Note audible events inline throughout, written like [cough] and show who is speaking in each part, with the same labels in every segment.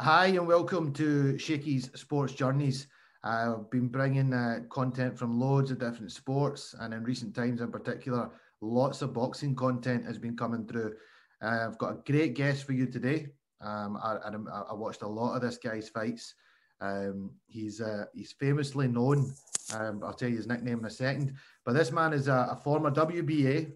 Speaker 1: Hi, and welcome to Shakey's Sports Journeys. I've been bringing uh, content from loads of different sports, and in recent times, in particular, lots of boxing content has been coming through. Uh, I've got a great guest for you today. Um, I, I, I, watched a lot of this guy's fights. Um, he's uh, he's famously known. Um, I'll tell you his nickname in a second. But this man is a, a former WBA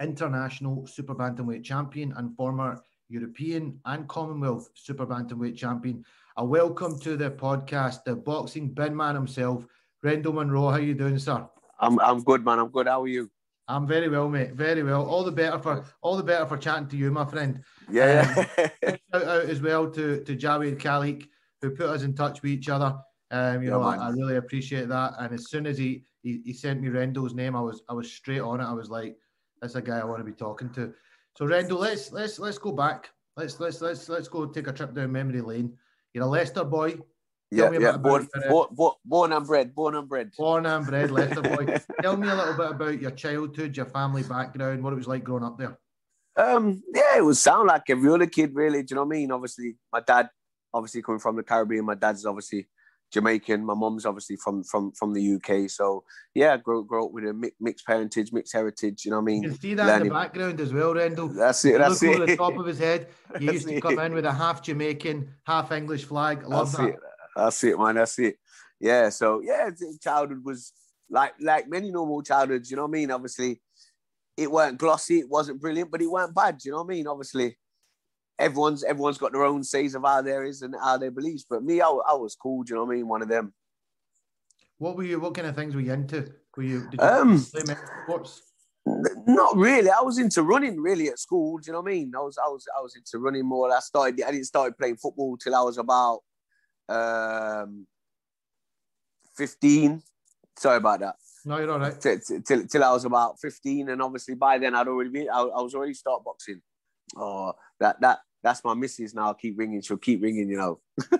Speaker 1: international super bantamweight champion and former European and Commonwealth super bantamweight champion. A welcome to the podcast, the boxing bin man himself, Rendall Munroe. How you doing, sir?
Speaker 2: I'm I'm good, man. I'm good. How are you?
Speaker 1: I'm very well, mate. Very well. All the better for all the better for chatting to you, my friend.
Speaker 2: Yeah.
Speaker 1: Um, shout out as well to to Jawed Kalik, who put us in touch with each other. Um, you yeah, know, I, I, really appreciate that. And as soon as he, he he sent me Rendall's name, I was I was straight on it. I was like, that's a guy I want to be talking to. So Rendall, let's let's let's go back. Let's let's let's let's go take a trip down memory lane. You're a Leicester boy.
Speaker 2: Yeah, yeah. Born, born, born, born and bred. Born and bred.
Speaker 1: Born and bred, Leicester boy. [laughs] Tell me a little bit about your childhood, your family background, what it was like growing up there.
Speaker 2: Um, yeah, it would sound like every other kid, really. Do you know what I mean? Obviously, my dad, obviously coming from the Caribbean, my dad's obviously Jamaican. My mom's obviously from from from the UK. So yeah, grow grow up with a mixed parentage, mixed heritage. You know what I mean?
Speaker 1: You can see that Learning. in the background as well, Rendall.
Speaker 2: That's it. That's
Speaker 1: look
Speaker 2: it.
Speaker 1: Over the top of his head, [laughs] he used to come in with a half Jamaican, half English flag. I love
Speaker 2: that's
Speaker 1: that.
Speaker 2: It. That's it, man. That's it. Yeah. So yeah, childhood was like like many normal childhoods. You know what I mean? Obviously, it weren't glossy, it wasn't brilliant, but it weren't bad. You know what I mean? Obviously, everyone's everyone's got their own says of how there is and how they believe. But me, I, I was cool. Do you know what I mean? One of them.
Speaker 1: What were you? What kind of things were you into? Were you? Did
Speaker 2: you um,
Speaker 1: sports?
Speaker 2: Not really. I was into running really at school. Do you know what I mean? I was I was I was into running more. I started. I didn't start playing football till I was about um, 15. Sorry about that.
Speaker 1: No, you're all right.
Speaker 2: Till, till, till I was about 15. And obviously by then I'd already been, I, I was already start boxing. Oh, that, that, that's my missus now. I'll keep ringing. She'll keep ringing, you know. [laughs]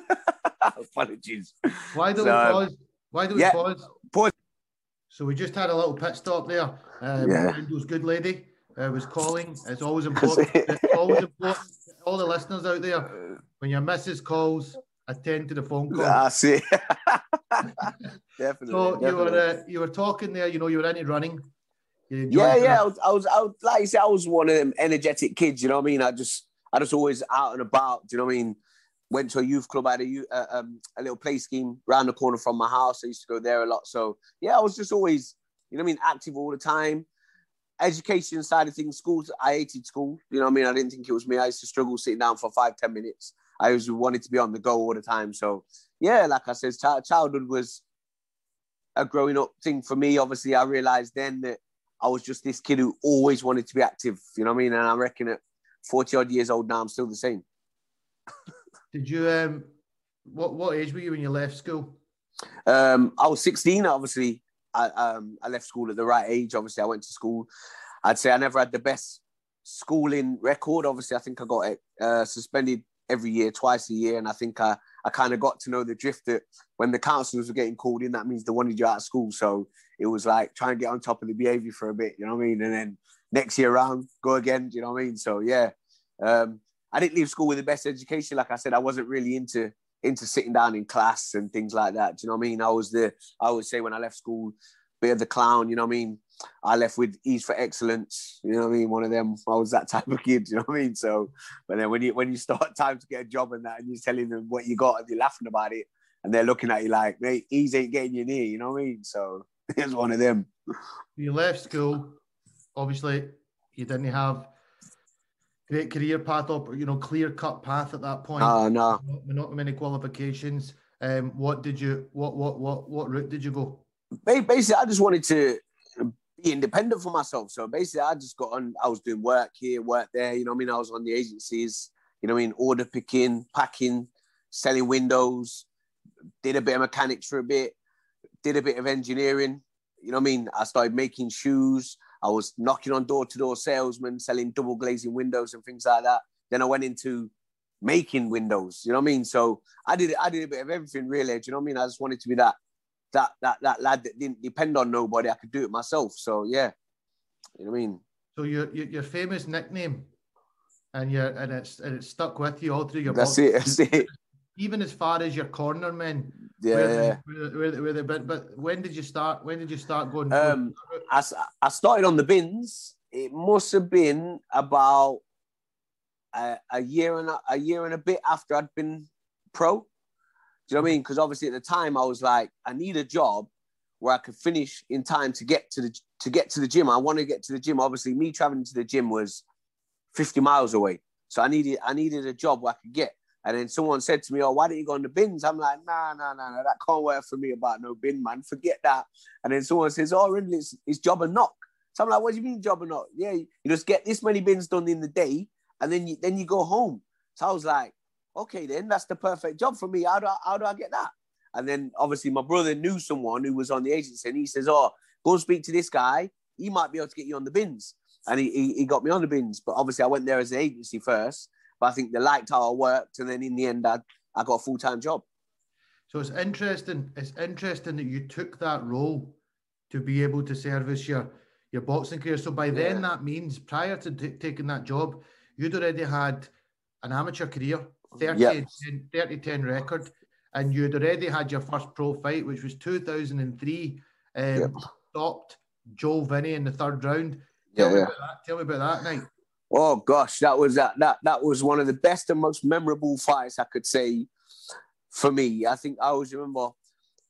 Speaker 2: Apologies.
Speaker 1: Why don't so, we pause? Why don't
Speaker 2: yeah,
Speaker 1: we pause?
Speaker 2: Pause.
Speaker 1: So we just had a little pit stop there. Um,
Speaker 2: yeah.
Speaker 1: Windows good lady uh, was calling. It's always [laughs] important. it's always important. All the listeners out there, when your missus calls, attend to the phone call.
Speaker 2: I see. [laughs] definitely.
Speaker 1: So
Speaker 2: definitely.
Speaker 1: you were uh, you were talking there. You know, you were into running.
Speaker 2: Yeah, yeah. I was, I was, I was, like you said, I was one of them energetic kids. You know what I mean? I just, I was always out and about. Do you know what I mean? Went to a youth club. I had a, uh, um, a little play scheme around the corner from my house. I used to go there a lot. So yeah, I was just always, you know what I mean, active all the time. Education side of things, schools. I hated school. You know what I mean? I didn't think it was me. I used to struggle sitting down for five, ten minutes. I always wanted to be on the go all the time. So yeah, like I said, childhood was a growing up thing for me. Obviously, I realized then that I was just this kid who always wanted to be active. You know what I mean? And I reckon at 40 odd years old now, I'm still the same. [laughs]
Speaker 1: Did you, um, what, what age were you when you left school?
Speaker 2: Um, I was 16, obviously. I, um, I left school at the right age. Obviously, I went to school. I'd say I never had the best schooling record. Obviously, I think I got uh, suspended every year, twice a year. And I think I, I kind of got to know the drift that when the counselors were getting called in, that means they wanted you out of school. So it was like trying to get on top of the behavior for a bit, you know what I mean? And then next year around, go again, Do you know what I mean? So yeah. Um, I didn't leave school with the best education. Like I said, I wasn't really into into sitting down in class and things like that. Do you know what I mean? I was the I would say when I left school, bit of the clown, you know what I mean? I left with ease for excellence. You know what I mean? One of them. I was that type of kid. [laughs] You know what I mean? So, but then when you when you start [laughs] time to get a job and that, and you're telling them what you got and you're laughing about it, and they're looking at you like, mate, ease ain't getting you near. You know what I mean? So [laughs] it's one of them.
Speaker 1: You left school. Obviously, you didn't have great career path up, or you know, clear cut path at that point.
Speaker 2: Uh, no,
Speaker 1: not, not many qualifications. Um, what did you? What what what what route did you go?
Speaker 2: Basically, I just wanted to be independent for myself. So basically, I just got on. I was doing work here, work there. You know, I mean, I was on the agencies. You know, I mean, order picking, packing, selling windows. Did a bit of mechanics for a bit. Did a bit of engineering. You know, I mean, I started making shoes. I was knocking on door to door salesmen, selling double glazing windows and things like that. Then I went into making windows. You know what I mean? So I did I did a bit of everything really. Do you know what I mean? I just wanted to be that that that that lad that didn't depend on nobody. I could do it myself. So yeah, you know what I mean.
Speaker 1: So your your, your famous nickname and you and it's and it's stuck with you all through your.
Speaker 2: That's it. That's it. [laughs]
Speaker 1: Even as far as your corner men.
Speaker 2: Yeah.
Speaker 1: Where, where, where, where, but but when did you start? When did you start going?
Speaker 2: Um, I, I started on the bins. It must have been about a, a year and a, a year and a bit after I'd been pro. Do you know what I mean? Because obviously at the time I was like, I need a job where I could finish in time to get to the to get to the gym. I want to get to the gym. Obviously, me traveling to the gym was 50 miles away. So I needed I needed a job where I could get. And then someone said to me, "Oh, why don't you go on the bins?" I'm like, "Nah, nah, nah, nah. That can't work for me about no bin, man. Forget that." And then someone says, "Oh? It's, it's job and knock." So I'm like, "What do you mean job and knock?" Yeah, you just get this many bins done in the day, and then you then you go home. So I was like, "Okay, then that's the perfect job for me. How do I, how do I get that?" And then obviously my brother knew someone who was on the agency, and he says, "Oh, go and speak to this guy. He might be able to get you on the bins." And he, he, he got me on the bins, but obviously I went there as an agency first. But I think they liked how I worked, and then in the end, I, I got a full time job.
Speaker 1: So it's interesting. It's interesting that you took that role to be able to service your your boxing career. So by then, yeah. that means prior to t- taking that job, you'd already had an amateur career, 30, yep. 10, 30 10 record and you'd already had your first pro fight, which was 2003. Um, yep. Stopped Joe Vinny in the third round. Tell, yeah, me, yeah. About that. Tell me about that night.
Speaker 2: Oh gosh, that was that that that was one of the best and most memorable fights I could say for me. I think I always remember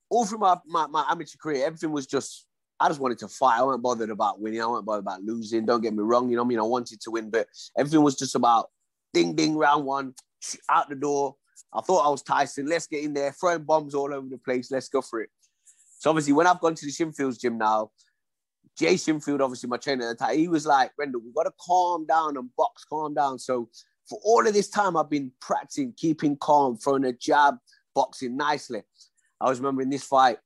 Speaker 2: all through my, my, my amateur career, everything was just I just wanted to fight. I wasn't bothered about winning. I wasn't bothered about losing. Don't get me wrong. You know I mean? I wanted to win, but everything was just about ding ding round one, [sniffs] out the door, I thought I was Tyson. Let's get in there, throwing bombs all over the place. Let's go for it. So obviously, when I've gone to the Shinfields gym now, Jay Shinfield, obviously my trainer at the time, he was like, Rendall, we've got to calm down and box, calm down. So for all of this time, I've been practicing, keeping calm, throwing a jab, boxing nicely. I was remembering this fight.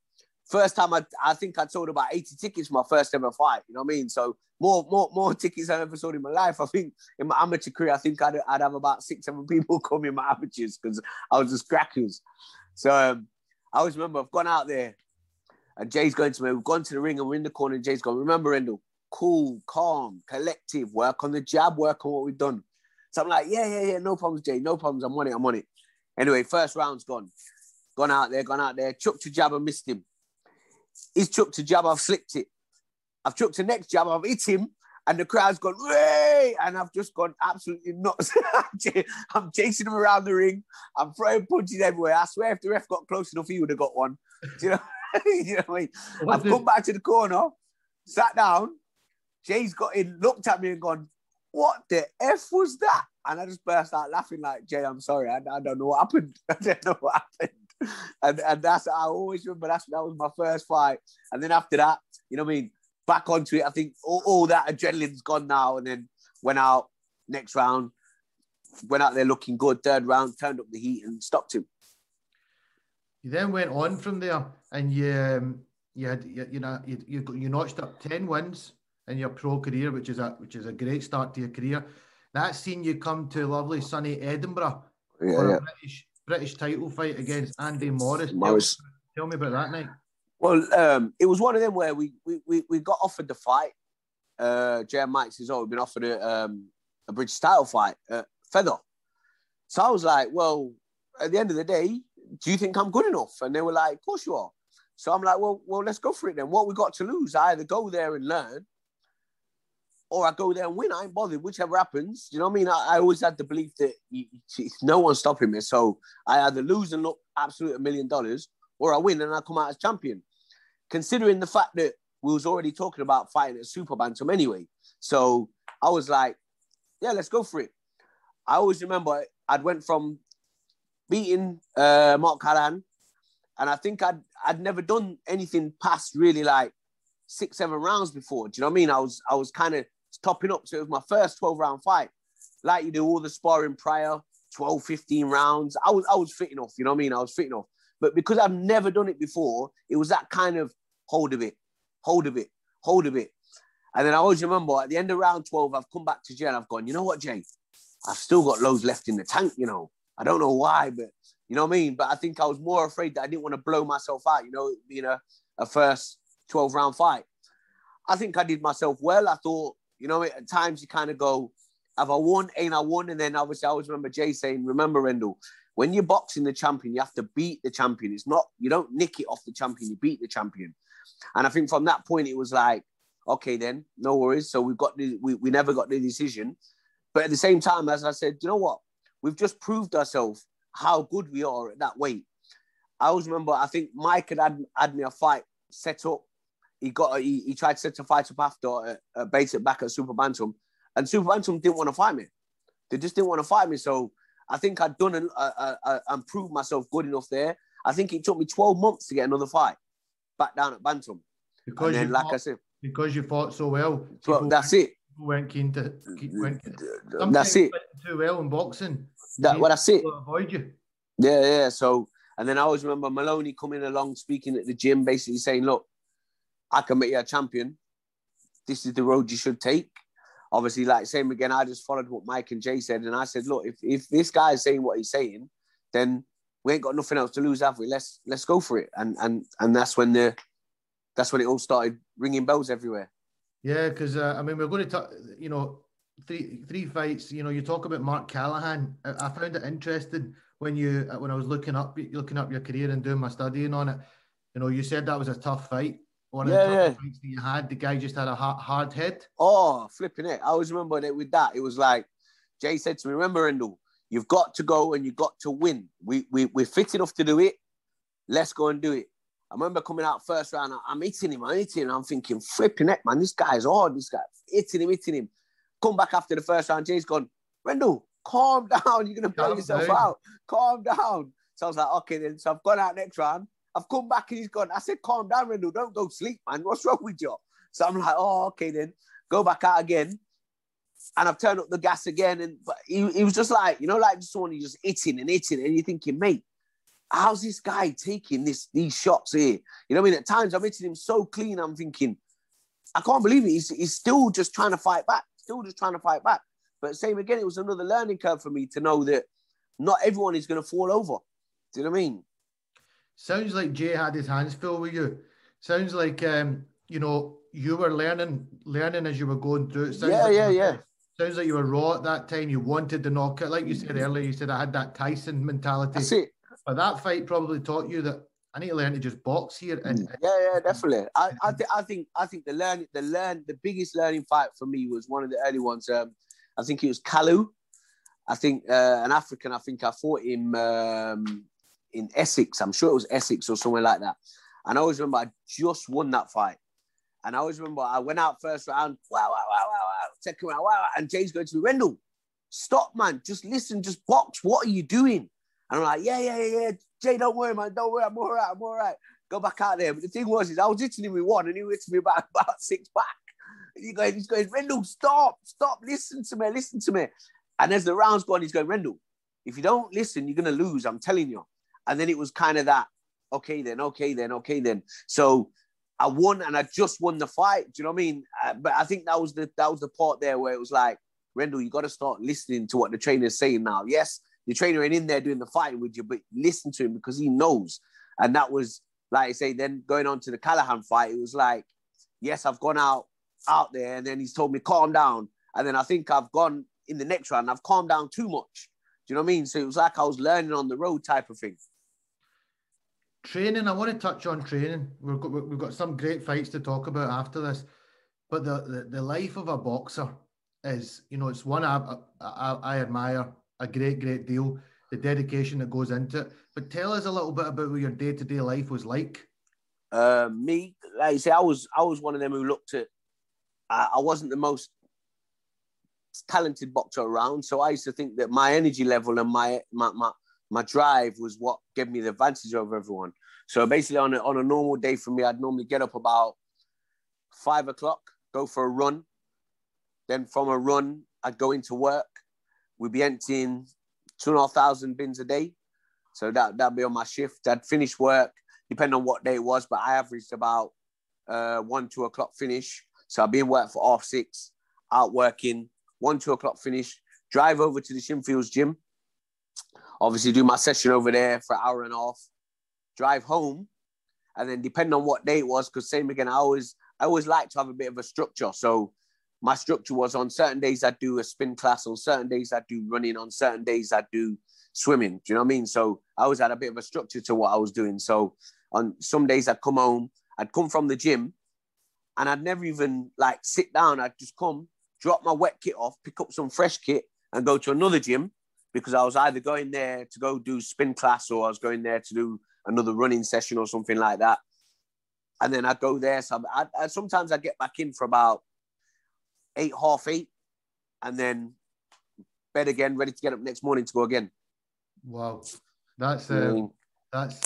Speaker 2: First time I, I think I sold about 80 tickets for my first ever fight. You know what I mean? So more, more, more [laughs] tickets I ever sold in my life. I think in my amateur career, I think I'd, I'd have about six, seven people [laughs] call me my amateurs because I was just crackers. So um, I always remember I've gone out there and Jay's going to me. We've gone to the ring and we're in the corner. And Jay's gone, remember, Rendall, cool, calm, collective, work on the jab, work on what we've done. So I'm like, yeah, yeah, yeah, no problems, Jay, no problems. I'm on it, I'm on it. Anyway, first round's gone. Gone out there, gone out there, chucked to jab and missed him. He's chucked to jab, I've slipped it. I've chucked the next jab, I've hit him, and the crowd's gone, Way! and I've just gone absolutely nuts. [laughs] I'm chasing him around the ring. I'm throwing punches everywhere. I swear, if the ref got close enough, he would have got one. Do you know? [laughs] you know what I mean? What I've come back to the corner, sat down. Jay's got in, looked at me, and gone, "What the f was that?" And I just burst out laughing, like, "Jay, I'm sorry. I, I don't know what happened. [laughs] I don't know what happened." And and that's I always remember that's that was my first fight. And then after that, you know what I mean? back onto it. I think all, all that adrenaline's gone now, and then went out next round, went out there looking good. Third round, turned up the heat and stopped him.
Speaker 1: You then went on from there, and you um, you had you, you know you, you you notched up ten wins in your pro career, which is a which is a great start to your career. That's seen you come to lovely sunny Edinburgh
Speaker 2: yeah, for
Speaker 1: a British British title fight against Andy Morris.
Speaker 2: Morris.
Speaker 1: Tell, tell me about that night.
Speaker 2: Well, um, it was one of them where we we, we, we got offered the fight. Uh, Jay and Mike says, "Oh, we've been offered a, um, a British title fight, uh, feather." So I was like, "Well, at the end of the day, do you think I'm good enough?" And they were like, "Of course you are." So I'm like, "Well, well, let's go for it then. What we got to lose? I either go there and learn, or I go there and win. I ain't bothered, whichever happens. You know what I mean? I, I always had the belief that you, no one's stopping me. So I either lose and look absolute a million dollars, or I win and I come out as champion considering the fact that we was already talking about fighting at super bantam anyway. So I was like, yeah, let's go for it. I always remember I'd went from beating uh, Mark Callaghan, and I think I'd I'd never done anything past really like six, seven rounds before. Do you know what I mean? I was I was kind of topping up. So it was my first 12 round fight. Like you do all the sparring prior, 12, 15 rounds. I was I was fitting off, you know what I mean? I was fitting off. But because I've never done it before, it was that kind of hold of it, hold of it, hold of it. And then I always remember at the end of round 12, I've come back to Jay and I've gone, you know what, Jay? I've still got loads left in the tank, you know. I don't know why, but you know what I mean? But I think I was more afraid that I didn't want to blow myself out, you know, being a, a first 12 round fight. I think I did myself well. I thought, you know, at times you kind of go, have I won? Ain't I won? And then obviously I always remember Jay saying, remember Rendall, when you're boxing the champion, you have to beat the champion. It's not, you don't nick it off the champion, you beat the champion. And I think from that point, it was like, okay, then no worries. So we've got the, we, we never got the decision. But at the same time, as I said, you know what? We've just proved ourselves how good we are at that weight. I always remember, I think Mike had had, had me a fight set up. He got, he, he tried to set a fight up after, uh, uh, base it back at Super Bantam. And Super Bantam didn't want to fight me. They just didn't want to fight me. So I think I'd done and uh, uh, proved myself good enough there. I think it took me 12 months to get another fight back down at Bantam.
Speaker 1: Because then, like fought, I said, because you fought so well.
Speaker 2: Well, that's it.
Speaker 1: Went keen to. Went,
Speaker 2: that's it.
Speaker 1: Too well in boxing.
Speaker 2: That, what I it.
Speaker 1: Avoid you.
Speaker 2: Yeah, yeah. So, and then I always remember Maloney coming along, speaking at the gym, basically saying, "Look, I can make you a champion. This is the road you should take." Obviously, like same again, I just followed what Mike and Jay said, and I said, "Look, if if this guy is saying what he's saying, then we ain't got nothing else to lose, have we? Let's let's go for it." And and and that's when the that's when it all started ringing bells everywhere.
Speaker 1: Yeah, because uh, I mean, we're going to talk. You know, three three fights. You know, you talk about Mark Callaghan. I, I found it interesting when you uh, when I was looking up looking up your career and doing my studying on it. You know, you said that was a tough fight. One of yeah, the yeah. fights that you had. The guy just had a hard, hard head.
Speaker 2: Oh, flipping it! I always remember that with that. It was like Jay said to me, "Remember, Rendall, you've got to go and you've got to win. We we we're fit enough to do it. Let's go and do it." I remember coming out first round, I'm hitting him, I'm hitting him. I'm thinking, flipping it, man. This guy's hard. This guy hitting him, hitting him. Come back after the first round, Jay's gone, Rendall, calm [laughs] down. You're gonna blow yourself out. Calm down. So I was like, okay, then. So I've gone out next round. I've come back and he's gone. I said, calm down, Rendall. Don't go sleep, man. What's wrong with you? So I'm like, oh, okay, then. Go back out again. And I've turned up the gas again. And but he, he was just like, you know, like just someone who's just hitting and hitting. And you're thinking, mate, how's this guy taking this these shots here? You know what I mean? At times I'm hitting him so clean, I'm thinking, I can't believe it. He's, he's still just trying to fight back, still just trying to fight back. But same again, it was another learning curve for me to know that not everyone is going to fall over. Do you know what I mean?
Speaker 1: Sounds like Jay had his hands full with you. Sounds like um, you know you were learning, learning as you were going through it.
Speaker 2: Sounds yeah,
Speaker 1: like
Speaker 2: yeah, yeah.
Speaker 1: Sounds like you were raw at that time. You wanted the knockout, like you said earlier. You said I had that Tyson mentality.
Speaker 2: That's it.
Speaker 1: But that fight probably taught you that I need to learn to just box here. And,
Speaker 2: mm. yeah, yeah, definitely. I, I, th- I think I think the learn the learn the biggest learning fight for me was one of the early ones. Um, I think it was Kalu. I think uh, an African. I think I fought him um, in Essex. I'm sure it was Essex or somewhere like that. And I always remember I just won that fight. And I always remember I went out first round. Wow, wow, wow, wow, wow. Second round, wow, wow. And James going to me, Rendall, stop, man. Just listen. Just box. What are you doing? And I'm like, yeah, yeah, yeah, yeah. Jay, don't worry, man. Don't worry. I'm all right. I'm all right. Go back out there. But the thing was, is I was hitting him with one and he hit me about, [laughs] about six back. And he's going, Rendall, stop, stop. Listen to me. Listen to me. And as the rounds go on, he's going, Rendall, if you don't listen, you're going to lose. I'm telling you. And then it was kind of that, okay, then, okay, then, okay, then. So I won and I just won the fight. Do you know what I mean? Uh, but I think that was the that was the part there where it was like, Rendall, you got to start listening to what the trainer's saying now. Yes, the trainer ain't in there doing the fighting with you, but listen to him because he knows. And that was, like I say, then going on to the Callaghan fight, it was like, yes, I've gone out out there, and then he's told me calm down, and then I think I've gone in the next round, I've calmed down too much. Do you know what I mean? So it was like I was learning on the road type of thing.
Speaker 1: Training, I want to touch on training. We've got we've got some great fights to talk about after this, but the the, the life of a boxer is, you know, it's one I, I, I admire a great, great deal. The dedication that goes into it. But tell us a little bit about what your day to day life was like.
Speaker 2: Uh, me, like I say, I was I was one of them who looked at. I, I wasn't the most talented boxer around, so I used to think that my energy level and my my my, my drive was what gave me the advantage over everyone. So basically, on a, on a normal day for me, I'd normally get up about five o'clock, go for a run. Then from a run, I'd go into work we'd be emptying two and a half thousand bins a day. So that that'd be on my shift. I'd finish work, depending on what day it was, but I averaged about uh, one, two o'clock finish. So I'd be in work for half six, out working, one, two o'clock finish, drive over to the Shinfields gym, obviously do my session over there for an hour and a half, drive home, and then depending on what day it was, because same again, I always I always like to have a bit of a structure. So my structure was on certain days I do a spin class, on certain days I do running, on certain days I do swimming. Do you know what I mean? So I always had a bit of a structure to what I was doing. So on some days I'd come home, I'd come from the gym, and I'd never even like sit down. I'd just come, drop my wet kit off, pick up some fresh kit, and go to another gym because I was either going there to go do spin class or I was going there to do another running session or something like that. And then I'd go there. So I, I, sometimes I'd get back in for about eight, half eight, and then bed again, ready to get up next morning to go again.
Speaker 1: Wow, that's uh, mm. that's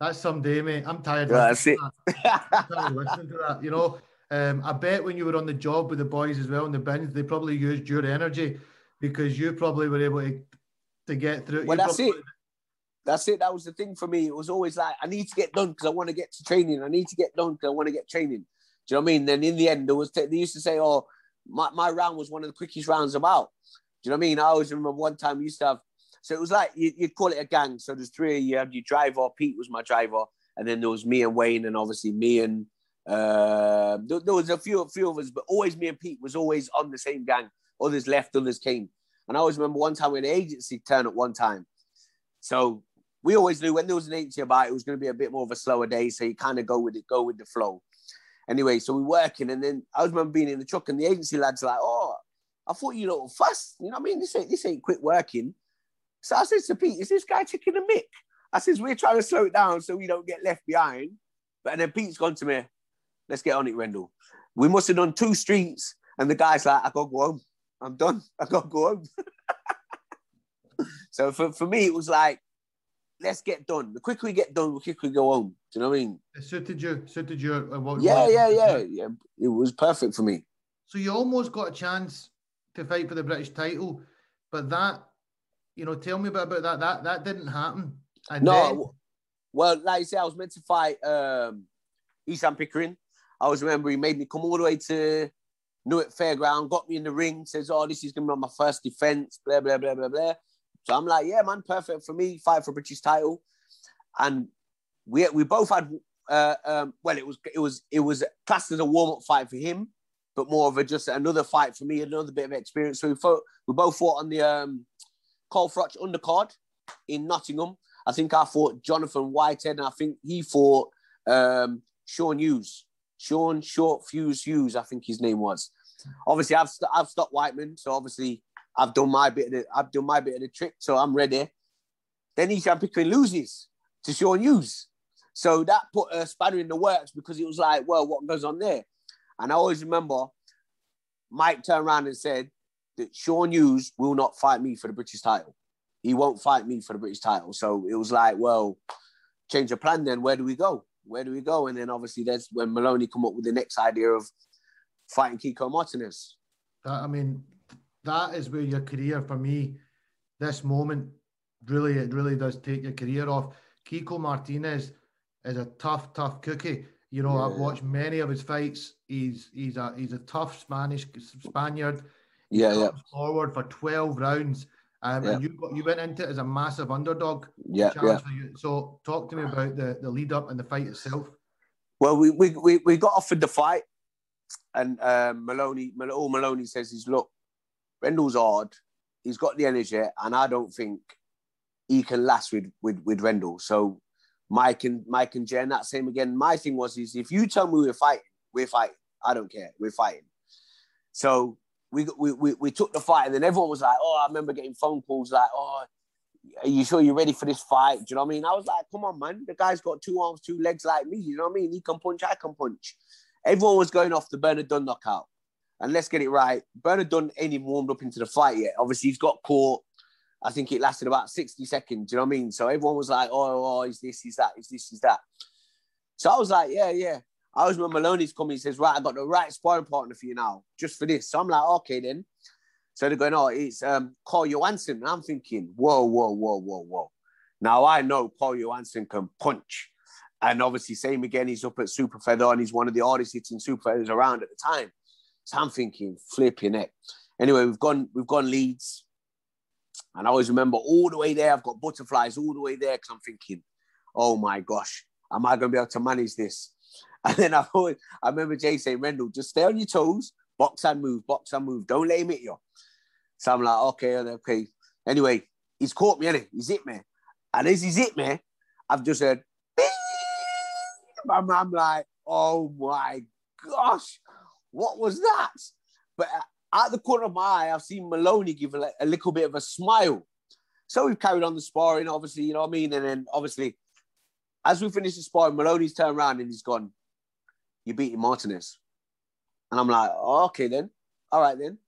Speaker 1: that's some day, mate. I'm tired.
Speaker 2: Yeah, that's it. [laughs]
Speaker 1: Tired listening to that. You know, um, I bet when you were on the job with the boys as well in the bins, they probably used your energy because you probably were able to to get through.
Speaker 2: Well, that's
Speaker 1: probably...
Speaker 2: it. That's it. That was the thing for me. It was always like I need to get done because I want to get to training. I need to get done because I want to get training. Do you know what I mean? Then in the end, there was they used to say, "Oh, my, my round was one of the quickest rounds about." Do you know what I mean? I always remember one time we used to have. So it was like you, would call it a gang. So there's three of you. Had your driver. Pete was my driver, and then there was me and Wayne, and obviously me and uh, there, there was a few, few of us, but always me and Pete was always on the same gang. Others left, others came. And I always remember one time when the agency turned at one time. So we always knew when there was an agency about it was going to be a bit more of a slower day. So you kind of go with it, go with the flow. Anyway, so we're working, and then I was remember being in the truck, and the agency lads like, "Oh, I thought you know fast. You know what I mean? This ain't this ain't quick working." So I said to Pete, "Is this guy taking a mick?" I says, "We're trying to slow it down so we don't get left behind." But and then Pete's gone to me, "Let's get on it, Rendell. We must have done two streets." And the guy's like, "I gotta go home. I'm done. I gotta go home." [laughs] so for, for me, it was like, let's get done. The quicker we get done, the quicker we go home. Do you know what I mean?
Speaker 1: It suited you. Suited you. Uh, what,
Speaker 2: yeah, what, yeah, yeah, yeah. It was perfect for me.
Speaker 1: So you almost got a chance to fight for the British title, but that, you know, tell me a bit about that. That that didn't happen.
Speaker 2: And no, then... well, like I said, I was meant to fight um, Esham Pickering. I was remember he made me come all the way to Newark Fairground, got me in the ring, says, "Oh, this is gonna be my first defense." Blah blah blah blah blah. So I'm like, yeah, man, perfect for me. Fight for British title, and we we both had. Uh, um, well, it was it was it was classed as a warm up fight for him, but more of a just another fight for me, another bit of experience. So we fought, we both fought on the um, Carl Froch undercard in Nottingham. I think I fought Jonathan Whitehead, and I think he fought um, Sean Hughes. Sean Short Fuse Hughes, I think his name was. Obviously, I've st- I've stopped Whiteman, so obviously I've done my bit of the, I've done my bit of the trick, so I'm ready. Then Esham Pickering loses to Sean Hughes. So that put a spanner in the works because it was like, well, what goes on there? And I always remember Mike turned around and said that Sean Hughes will not fight me for the British title. He won't fight me for the British title. So it was like, well, change of plan then. Where do we go? Where do we go? And then obviously that's when Maloney come up with the next idea of fighting Kiko Martinez.
Speaker 1: I mean, that is where your career for me, this moment, really, it really does take your career off. Kiko Martinez is a tough, tough cookie. You know, yeah. I've watched many of his fights. He's he's a he's a tough Spanish Spaniard.
Speaker 2: Yeah, yeah.
Speaker 1: Forward for twelve rounds, um, yeah. and you got, you went into it as a massive underdog.
Speaker 2: Yeah, yeah.
Speaker 1: So, talk to me about the the lead up and the fight itself.
Speaker 2: Well, we we we, we got offered the fight, and um, Maloney, all Maloney says is, look, Rendall's hard. He's got the energy, and I don't think he can last with with with Rendall. So Mike and Mike and Jen, that same again. My thing was is if you tell me we're fighting, we're fighting. I don't care. We're fighting. So we we we, we took the fight, and then everyone was like, "Oh, I remember getting phone calls like, oh." Are you sure you're ready for this fight? Do you know what I mean? I was like, come on, man. The guy's got two arms, two legs like me. You know what I mean? He can punch, I can punch. Everyone was going off the Bernard Dunne knockout. And let's get it right. Bernard Dunne ain't even warmed up into the fight yet. Obviously, he's got caught. I think it lasted about 60 seconds. You know what I mean? So everyone was like, oh, oh, is this, is that, is this, is that. So I was like, yeah, yeah. I was when Maloney's coming. He says, right, I got the right sparring partner for you now, just for this. So I'm like, okay, then. So they're going, oh, it's um, Carl Johanneson. And I'm thinking, whoa, whoa, whoa, whoa, whoa. Now I know Paul Johanneson can punch. And obviously, same again, he's up at Super Feather and he's one of the hardest hitting Super Feathers around at the time. So I'm thinking, flipping it. Anyway, we've gone, we've gone Leeds. And I always remember all the way there, I've got butterflies all the way there because I'm thinking, oh my gosh, am I going to be able to manage this? [laughs] And then I always, I remember Jay saying, Rendall, just stay on your toes, box and move, box and move. Don't let him hit you. So I'm like, okay, okay. Anyway, he's caught me, innit? He's hit me. And as he's hit me, I've just heard, I'm, I'm like, oh my gosh, what was that? But at the corner of my eye, I've seen Maloney give a, a little bit of a smile. So we've carried on the sparring, obviously, you know what I mean? And then obviously, as we finish the sparring, Maloney's turned around and he's gone, You beat Martinez. And I'm like, oh, okay then. All right then.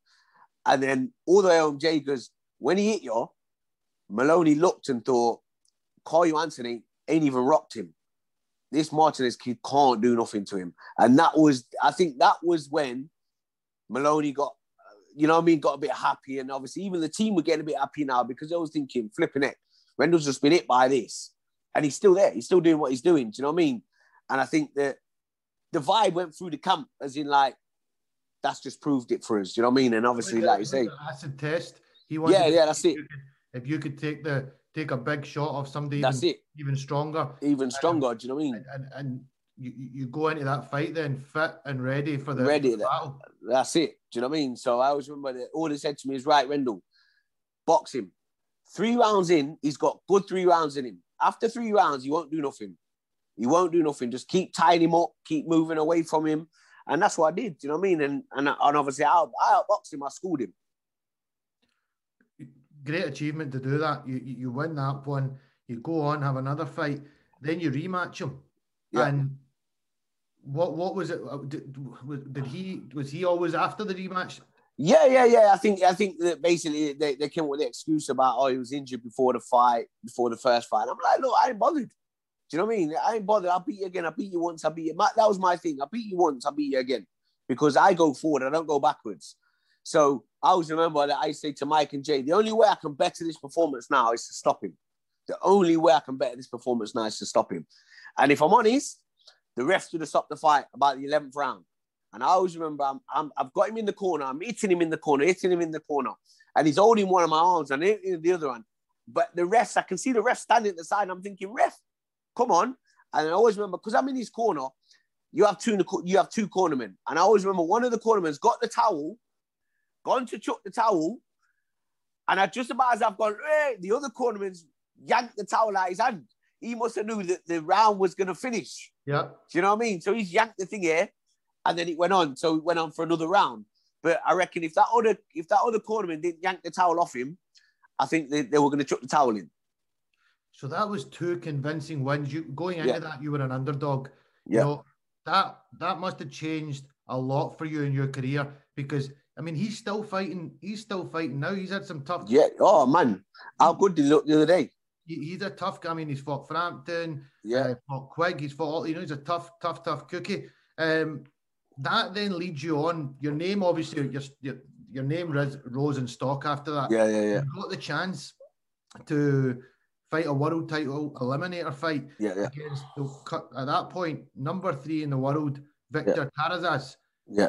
Speaker 2: And then all the way home, Jay goes, when he hit you, Maloney looked and thought, Carl ain't, ain't even rocked him. This Martinez kid can't do nothing to him. And that was, I think that was when Maloney got, you know what I mean, got a bit happy. And obviously, even the team were getting a bit happy now because they was thinking, flipping it. Rendall's just been hit by this. And he's still there. He's still doing what he's doing. Do you know what I mean? And I think that the vibe went through the camp, as in, like, that's just proved it for us. Do you know what I mean? And obviously, like you say,
Speaker 1: acid test. He
Speaker 2: wanted yeah, yeah, that's it.
Speaker 1: if you could take the take a big shot of somebody,
Speaker 2: that's
Speaker 1: even,
Speaker 2: it,
Speaker 1: even stronger,
Speaker 2: even stronger. Um, do you know what I mean?
Speaker 1: And, and you, you go into that fight then fit and ready for the
Speaker 2: ready.
Speaker 1: For the battle.
Speaker 2: That's it. Do you know what I mean? So I always remember that all they said to me is, right, Rendall, box him. Three rounds in, he's got good three rounds in him. After three rounds, he won't do nothing. He won't do nothing. Just keep tying him up, keep moving away from him. And that's what I did. you know what I mean? And and, and obviously, I, I outboxed him. I schooled him.
Speaker 1: Great achievement to do that. You you win that one. You go on, have another fight, then you rematch him. Yeah. And what what was it? Uh, did, did he was he always after the rematch?
Speaker 2: Yeah, yeah, yeah. I think I think that basically they, they came with the excuse about oh he was injured before the fight, before the first fight. I'm like, look, I ain't bothered. Do you know what I mean? I ain't bothered. I'll beat you again. I beat you once. I beat you. that was my thing. I beat you once. I beat you again because I go forward. I don't go backwards. So I always remember that I say to Mike and Jay, the only way I can better this performance now is to stop him. The only way I can better this performance now is to stop him. And if I'm honest, the ref would have stopped the fight about the 11th round. And I always remember I'm, i have got him in the corner. I'm hitting him in the corner, hitting him in the corner. And he's holding one of my arms and the other one. But the refs, I can see the ref standing at the side. I'm thinking, ref, come on. And I always remember because I'm in his corner, you have two you have two cornermen. And I always remember one of the cornermen's got the towel, gone to chuck the towel, and I just about as I've gone, hey, the other cornerman's yanked the towel out his hand. He must have knew that the round was going to finish.
Speaker 1: Yeah.
Speaker 2: Do you know what I mean? So he's yanked the thing here, and then it went on. So it went on for another round. But I reckon if that other if that other cornerman didn't yank the towel off him, I think they, they were going to chuck the towel in.
Speaker 1: So that was two convincing wins. You going into yeah. that, you were an underdog.
Speaker 2: Yeah. You know,
Speaker 1: that that must have changed a lot for you in your career because I mean he's still fighting. He's still fighting now. He's had some tough.
Speaker 2: Yeah. Oh man, how good did he look the other day?
Speaker 1: He, he's a tough guy. I mean, he's fought Frampton.
Speaker 2: Yeah. Uh,
Speaker 1: fought Quigg. He's fought all. You know, he's a tough, tough, tough cookie. Um, that then leads you on. Your name, obviously, your your, your name rose in stock after that.
Speaker 2: Yeah, yeah, yeah.
Speaker 1: You got the chance to fight a world title eliminator fight
Speaker 2: yeah, yeah.
Speaker 1: against the, at that point number three in the world, Victor yeah. Terrazas.
Speaker 2: Yeah.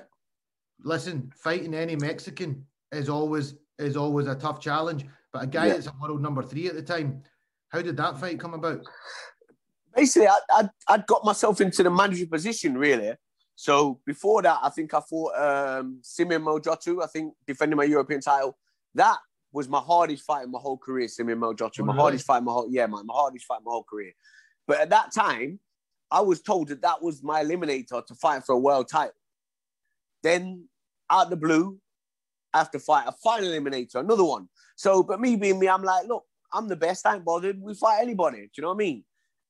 Speaker 1: Listen, fighting any Mexican is always is always a tough challenge. But a guy yeah. that's a world number three at the time, how did that fight come about?
Speaker 2: Basically, I, I'd, I'd got myself into the manager position really. So before that, I think I fought um, Simeon Mojotu, I think defending my European title. That was my hardest fight in my whole career, Simeon Mojotu. Oh, my really? hardest fight in my whole yeah, man, my hardest fight in my whole career. But at that time, I was told that that was my eliminator to fight for a world title. Then, out the blue, I have to fight a final eliminator, another one. So, but me being me, I'm like, look, I'm the best. I ain't bothered. We fight anybody. Do you know what I mean?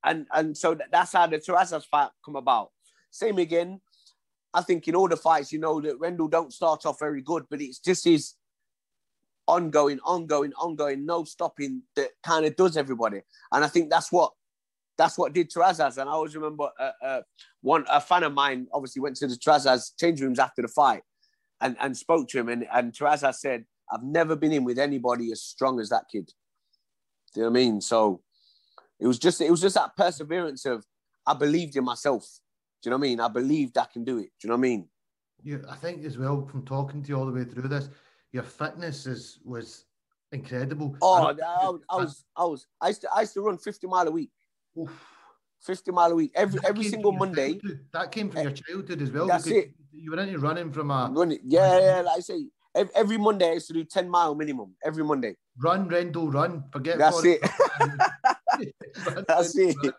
Speaker 2: And and so that's how the Terrazas fight come about. Same again. I think in all the fights, you know that Rendall don't start off very good, but it's just his ongoing, ongoing, ongoing, no stopping that kind of does everybody. And I think that's what that's what did Terrazas. And I always remember uh, uh, one a fan of mine obviously went to the Terrazas change rooms after the fight and, and spoke to him. And, and Terrazas said, I've never been in with anybody as strong as that kid. Do you know what I mean? So it was just it was just that perseverance of I believed in myself. Do you know what I mean? I believed I can do it. Do you know what I mean?
Speaker 1: Yeah, I think as well from talking to you all the way through this, your fitness is was incredible.
Speaker 2: Oh, I, I, I was, I was, I used to, I used to run fifty mile a week. Oof. 50 mile a week every
Speaker 1: That
Speaker 2: every single Monday.
Speaker 1: childhood. That came from your eh, childhood as well.
Speaker 2: That's it.
Speaker 1: You were into running from a
Speaker 2: Running, yeah, yeah, like I say, ev- every Monday I used to do 10 mile minimum every Monday.
Speaker 1: run, Rendall, run. Forget
Speaker 2: That's it. [laughs] [laughs]
Speaker 1: Run,
Speaker 2: That's
Speaker 1: Rendall,
Speaker 2: it.
Speaker 1: run.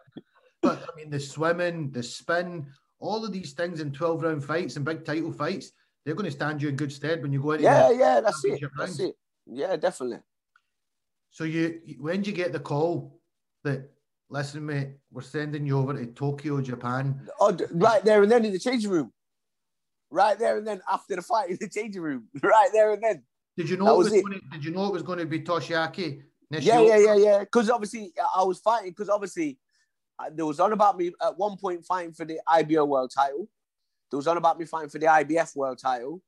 Speaker 1: But I mean, the swimming, the spin, all of these things in 12 round fights and big title fights, they're going to stand you in good stead when you go into
Speaker 2: Yeah, yeah, that's it.
Speaker 1: championship
Speaker 2: That's it. Yeah, definitely.
Speaker 1: So you, when did you get the call that, listen, mate, we're sending you over to Tokyo, Japan?
Speaker 2: Oh, right there and then in the changing room. Right there and then after the fight in the changing room. [laughs] Right there and then.
Speaker 1: Did you know
Speaker 2: That
Speaker 1: it
Speaker 2: was
Speaker 1: was,
Speaker 2: it.
Speaker 1: Going to, did you know it was going to be Toshiaki?
Speaker 2: Yeah, yeah, yeah, yeah. Because obviously I was fighting. Because obviously uh, there was on about me at one point fighting for the IBO world title. There was on about me fighting for the IBF world title.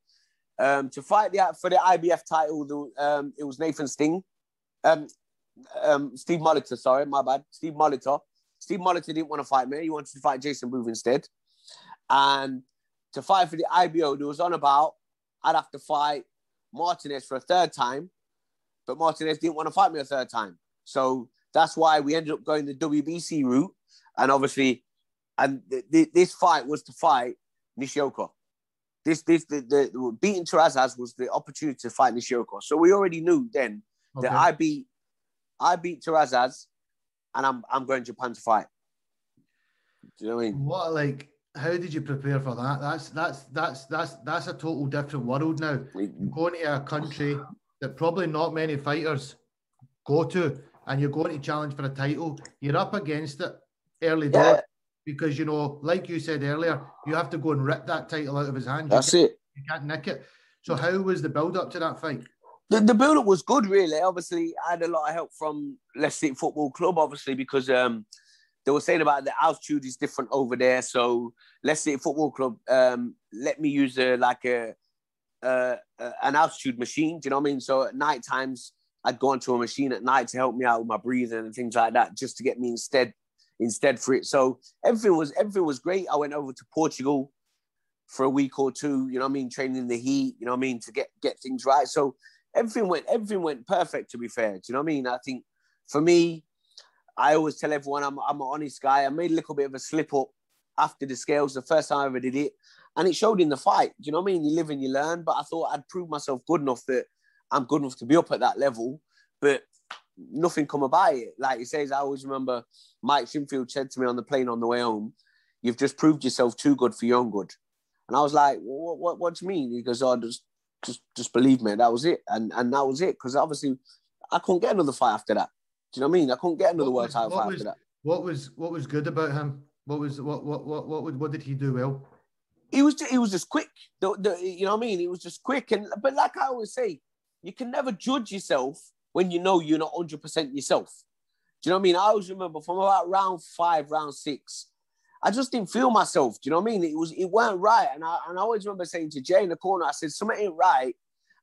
Speaker 2: Um, to fight the for the IBF title, the, um, it was Nathan Sting, um, um, Steve Molitor. Sorry, my bad. Steve Molitor. Steve Molitor didn't want to fight me. He wanted to fight Jason Booth instead. And to fight for the IBO, there was on about I'd have to fight Martinez for a third time but Martinez didn't want to fight me a third time. So that's why we ended up going the WBC route. And obviously, and th- th- this fight was to fight Nishioka. This, this, the, the, the beating Terrazas was the opportunity to fight Nishioka. So we already knew then
Speaker 1: Okay.
Speaker 2: that I beat, I beat Terrazas, and I'm, I'm going to Japan to fight. Do you know what I mean?
Speaker 1: What like? How did you prepare for that? That's that's that's that's that's a total different world now. Going to a country that probably not many fighters go to, and you're going to challenge for a title. You're up against it early
Speaker 2: Yeah.
Speaker 1: because you know, like you said earlier, you have to go and rip that title out of his hand.
Speaker 2: That's
Speaker 1: can't-
Speaker 2: it.
Speaker 1: You can't nick it. So how was the build up to that fight?
Speaker 2: The, the build up was good, really. Obviously, I had a lot of help from Leicester Football Club, obviously, because um, they were saying about the altitude is different over there. So Leicester Football Club um, let me use a like a, uh, uh, an altitude machine. Do you know what I mean? So at night times, I'd go onto a machine at night to help me out with my breathing and things like that, just to get me instead instead for it. So everything was everything was great. I went over to Portugal for a week or two. You know what I mean? Training in the heat. You know what I mean? To get get things right. So everything went everything went perfect. To be fair, do you know what I mean? I think for me, I always tell everyone I'm I'm an honest guy. I made a little bit of a slip up after the scales the first time I ever did it, and it showed in the fight. Do you know what I mean? You live and you learn. But I thought I'd prove myself good enough that I'm good enough to be up at that level. But nothing come about it. Like he says, I always remember Mike Shinfield said to me on the plane on the way home, "You've just proved yourself too good for your own good." And I was like, "What? What, what do you mean?" He goes, "Oh, just, just, just believe me." That was it, and and that was it. Because obviously, I couldn't get another fight after that. Do you know what I mean? I couldn't get another
Speaker 1: What
Speaker 2: world
Speaker 1: was-
Speaker 2: title fight
Speaker 1: was-
Speaker 2: after that.
Speaker 1: What was what was good about him? What was what what what what, would- what did he do well?
Speaker 2: he was he was just quick. The, the, you know what I mean? He was just quick. And but like I always say, you can never judge yourself when you know you're not hundred percent yourself. Do you know what I mean? I always remember from about round five, round six, I just didn't feel myself. Do you know what I mean? It was it weren't right. And I and I always remember saying to Jay in the corner, I said, something ain't right,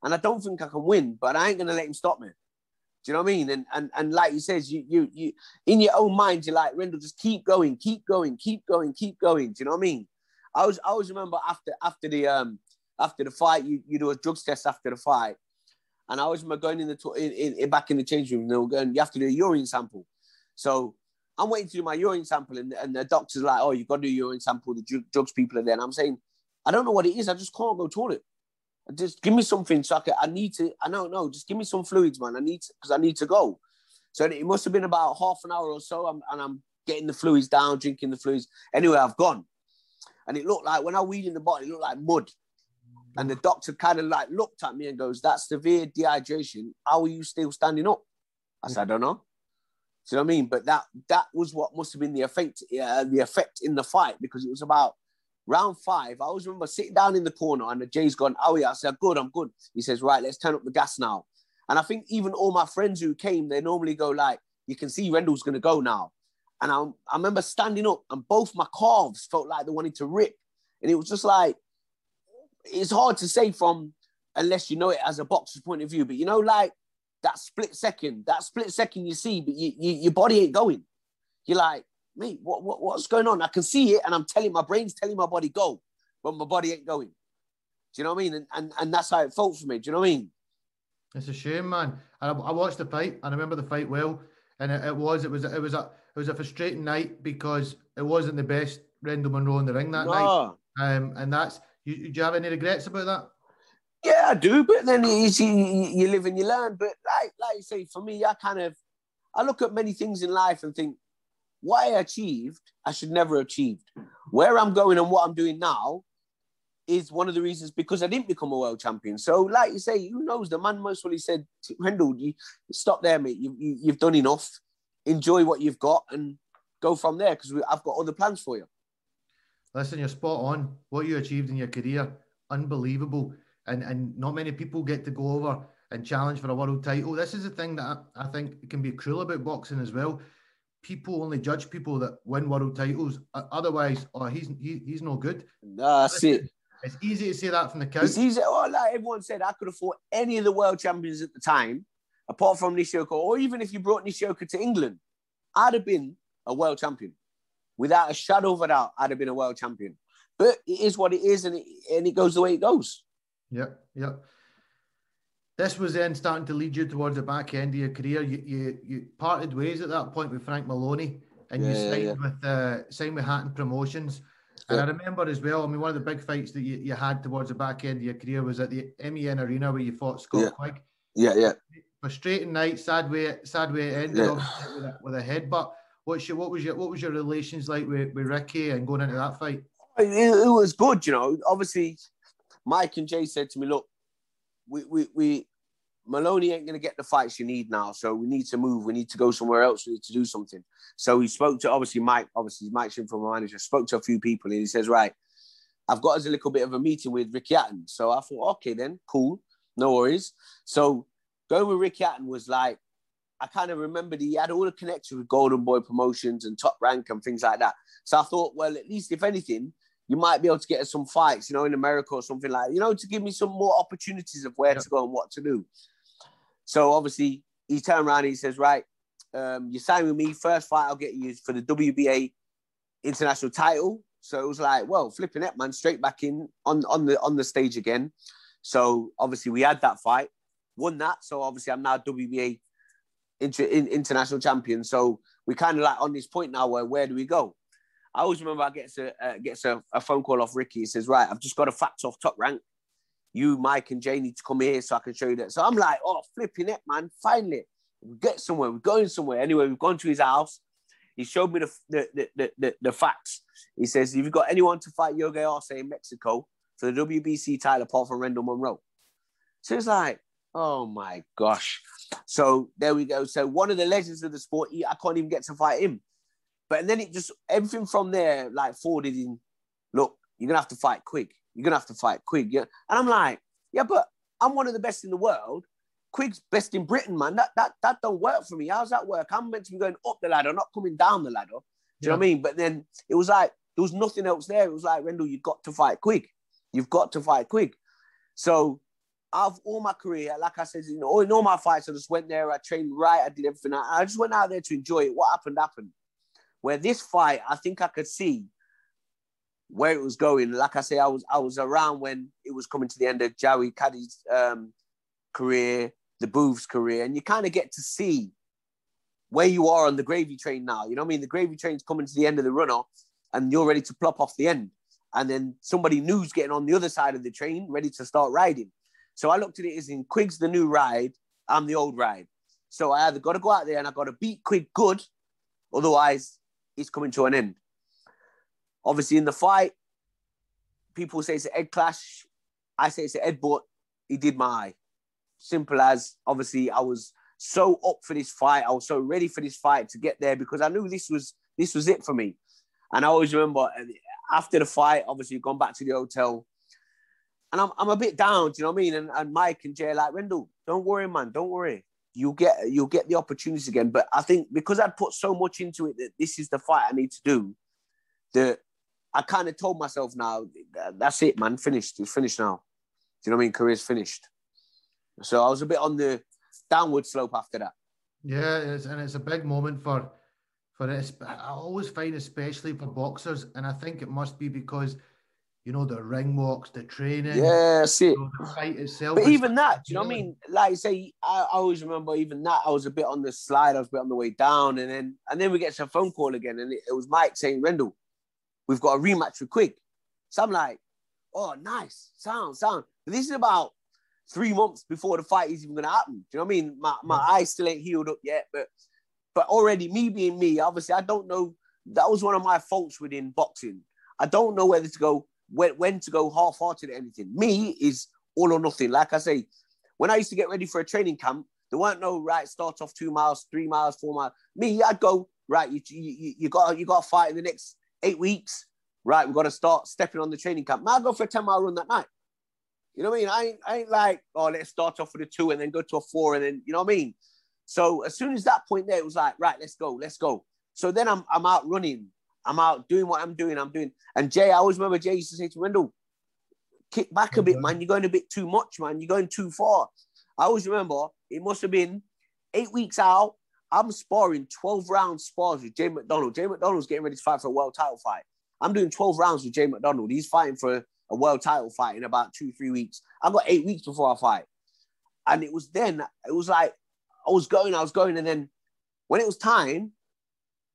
Speaker 2: and I don't think I can win, but I ain't gonna let him stop me. Do you know what I mean? And and and like he says, you you you in your own mind, you're like, Rendall, just keep going, keep going, keep going, keep going. Do you know what I mean? I was I always remember after after the um after the fight, you, you do a drugs test after the fight, and I always remember going in the in, in- back in the change room. They were going, you have to do a urine sample. So I'm waiting to do my urine sample, and, and the doctor's like, oh, you've got to do urine sample. The dr- drugs people are there, and I'm saying, I don't know what it is. I just can't go toilet. Just give me something so I, can, I need to. I don't know. Just give me some fluids, man. I need because I need to go. So it must have been about half an hour or so, I'm, and I'm getting the fluids down, drinking the fluids. Anyway, I've gone and it looked like when I weed in the bottle, it looked like mud. And the doctor kind of like looked at me and goes, "That's severe dehydration. How are you still standing up?" I said, "I don't know." Do you know what I mean? But that that was what must have been the effect, uh, the effect in the fight because it was about round five. I always remember sitting down in the corner and the Jay's gone, "Oh yeah," I said, "Good, I'm good." He says, "Right, let's turn up the gas now." And I think even all my friends who came, they normally go like, "You can see Rendall's going to go now." And I, I remember standing up and both my calves felt like they wanted to rip. And it was just like, it's hard to say from, unless you know it as a boxer's point of view, but you know, like that split second, that split second you see, but you, you, your body ain't going. You're like, mate, what, what, what's going on? I can see it and I'm telling, my brain's telling my body go, but my body ain't going. Do you know what I mean? And, and, and that's how it felt for me. Do you know what I mean?
Speaker 1: It's a shame, man. And I, I watched the fight. and I remember the fight well. and it, it was it was it was a it was a frustrating night because it wasn't the best Rendall Munroe in the ring that no. night. Um, and that's you. Do you have any regrets about that?
Speaker 2: Yeah, I do. But then you, you, you live and you learn. But like like you say, for me, I kind of I look at many things in life and think what I achieved, I should never achieved. Where I'm going and what I'm doing now is one of the reasons because I didn't become a world champion. So, like you say, who knows? The man most probably said, Rendall, you stop there, mate. You, you, you've done enough. Enjoy what you've got and go from there because I've got other plans for you.
Speaker 1: Listen, you're spot on. What you achieved in your career, unbelievable. And and not many people get to go over and challenge for a world title. This is the thing that I, I think can be cruel about boxing as well. People only judge people that win world titles. Otherwise, oh, he's he, he's no good.
Speaker 2: That's it.
Speaker 1: It's easy to say that from the couch.
Speaker 2: It's easy. Oh, like everyone said, I could have fought any of the world champions at the time, apart from Nishioka, or even if you brought Nishioka to England, I'd have been a world champion. Without a shadow of a doubt, I'd have been a world champion. But it is what it is, and it, and it goes the way it goes.
Speaker 1: Yep, yep. This was then starting to lead you towards the back end of your career. You you, you parted ways at that point with Frank Maloney, and yeah, you signed yeah, yeah. with uh, signed with Hatton Promotions. And I remember as well, I mean, one of the big fights that you, you had towards the back end of your career was at the MEN Arena where you fought Scott
Speaker 2: yeah.
Speaker 1: Quigg.
Speaker 2: Yeah, yeah.
Speaker 1: Frustrating night, sad way, sad way it ended yeah. with, a, with a headbutt. What's your, what was your, what was your relations like with, with Ricky and going into that fight?
Speaker 2: It, it was good, you know. Obviously, Mike and Jay said to me, "Look, we, we, we Maloney ain't going to get the fights you need now. So we need to move. We need to go somewhere else. We need to do something. So he spoke to obviously Mike, obviously Mike's from my manager, spoke to a few people and he says, right, I've got us a little bit of a meeting with Ricky Hatton. So I thought, okay, then cool. No worries. So going with Ricky Hatton was like, I kind of remembered he had all the connections with Golden Boy Promotions and Top Rank and things like that. So I thought, well, at least if anything, you might be able to get us some fights, you know, in America or something like, you know, to give me some more opportunities of where yeah. to go and what to do. So obviously he turned around and he says, right, um, you sign with me. First fight I'll get you for the WBA international title. So it was like, well, flipping it, man, straight back in on, on the on the stage again. So obviously we had that fight, won that. So obviously I'm now WBA inter, in, international champion. So we kind of like on this point now where where do we go? I always remember I gets a uh, gets a, a, phone call off Ricky. He says, right, I've just got a fax off top rank you, Mike, and Jay need to come here so I can show you that. So I'm like, oh, flipping it, man. Finally, we get somewhere. We're going somewhere. Anyway, we've gone to his house. He showed me the the, the, the, the fax. He says, if you've got anyone to fight Yogi Arce in Mexico for the WBC title apart from Rendall Munroe," So it's like, oh my gosh. So there we go. So one of the legends of the sport, I can't even get to fight him. But and then it just everything from there like forwarded in. Look, you're gonna have to fight Quigg. You're gonna have to fight Quigg. Yeah? And I'm like, yeah, but I'm one of the best in the world. Quigg's best in Britain, man. That that that don't work for me. How's that work? I'm meant to be going up the ladder, not coming down the ladder. Do you yeah. know what I mean? But then it was like there was nothing else there. It was like Rendall, you've got to fight Quigg. You've got to fight Quigg. So out of all my career, like I said, you know, in all my fights, I just went there. I trained right. I did everything. I just went out there to enjoy it. What happened happened. Where this fight, I think I could see where it was going. Like I say, I was I was around when it was coming to the end of Joey Caddy's um, career, the Booth's career, and you kind of get to see where you are on the gravy train now. You know what I mean? The gravy train's coming to the end of the runner, and you're ready to plop off the end. And then somebody new's getting on the other side of the train, ready to start riding. So I looked at it as in Quigg's the new ride, I'm the old ride. So I either got to go out there and I got to beat Quigg good, otherwise it's coming to an end. Obviously, in the fight, people say it's an Ed clash. I say it's an Ed, but he did my simple as obviously I was so up for this fight. I was so ready for this fight to get there because I knew this was this was it for me. And I always remember uh, after the fight, obviously gone back to the hotel. And I'm, I'm a bit down, do you know what I mean? And, and Mike and Jay like, Rendall, don't worry, man, don't worry. You'll get you'll get the opportunities again. But I think because I'd put so much into it that this is the fight I need to do, that I kind of told myself now, that's it, man. Finished. It's finished now. Do you know what I mean? Career's finished. So I was a bit on the downward slope after that.
Speaker 1: Yeah, it's, and it's a big moment for for it. I always find, especially for boxers, and I think it must be because you know, the ring walks, the training.
Speaker 2: Yeah, see.
Speaker 1: You know, the fight itself.
Speaker 2: But even that, do you know what I mean? Like I say, I, I always remember even that. I was a bit on the slide, I was a bit on the way down, and then and then we get a phone call again, and it, it was Mike saying, Rendall, we've got a rematch with Quigg. So I'm like, oh, nice, sound, sound. But this is about three months before the fight is even gonna happen. Do you know what I mean? My my
Speaker 1: Yeah.
Speaker 2: eyes still ain't healed up yet, but but already me being me, obviously I don't know. That was one of my faults within boxing. I don't know whether to go when, when to go half-hearted at anything. Me is all or nothing. Like I say, when I used to get ready for a training camp, there weren't no right. Start off two miles, three miles, four miles. Me, I'd go right. You you, you got you got to fight in the next eight weeks. Right, we've got to start stepping on the training camp. Man, I go for a ten mile run that night. You know what I mean? I ain't, I ain't like oh let's start off with a two and then go to a four and then you know what I mean. So as soon as that point there, it was like right, let's go, let's go. So then I'm I'm out running. I'm out doing what I'm doing. I'm doing. And Jay, I always remember Jay used to say to Wendell, kick back a bit, man. You're going a bit too much, man. You're going too far. I always remember it must have been eight weeks out. I'm sparring 12 round spars with Jay McDonald. Jay McDonald's getting ready to fight for a world title fight. I'm doing 12 rounds with Jay McDonald. He's fighting for a world title fight in about two, three weeks. I've got eight weeks before I fight. And it was then, it was like, I was going, I was going. And then when it was time,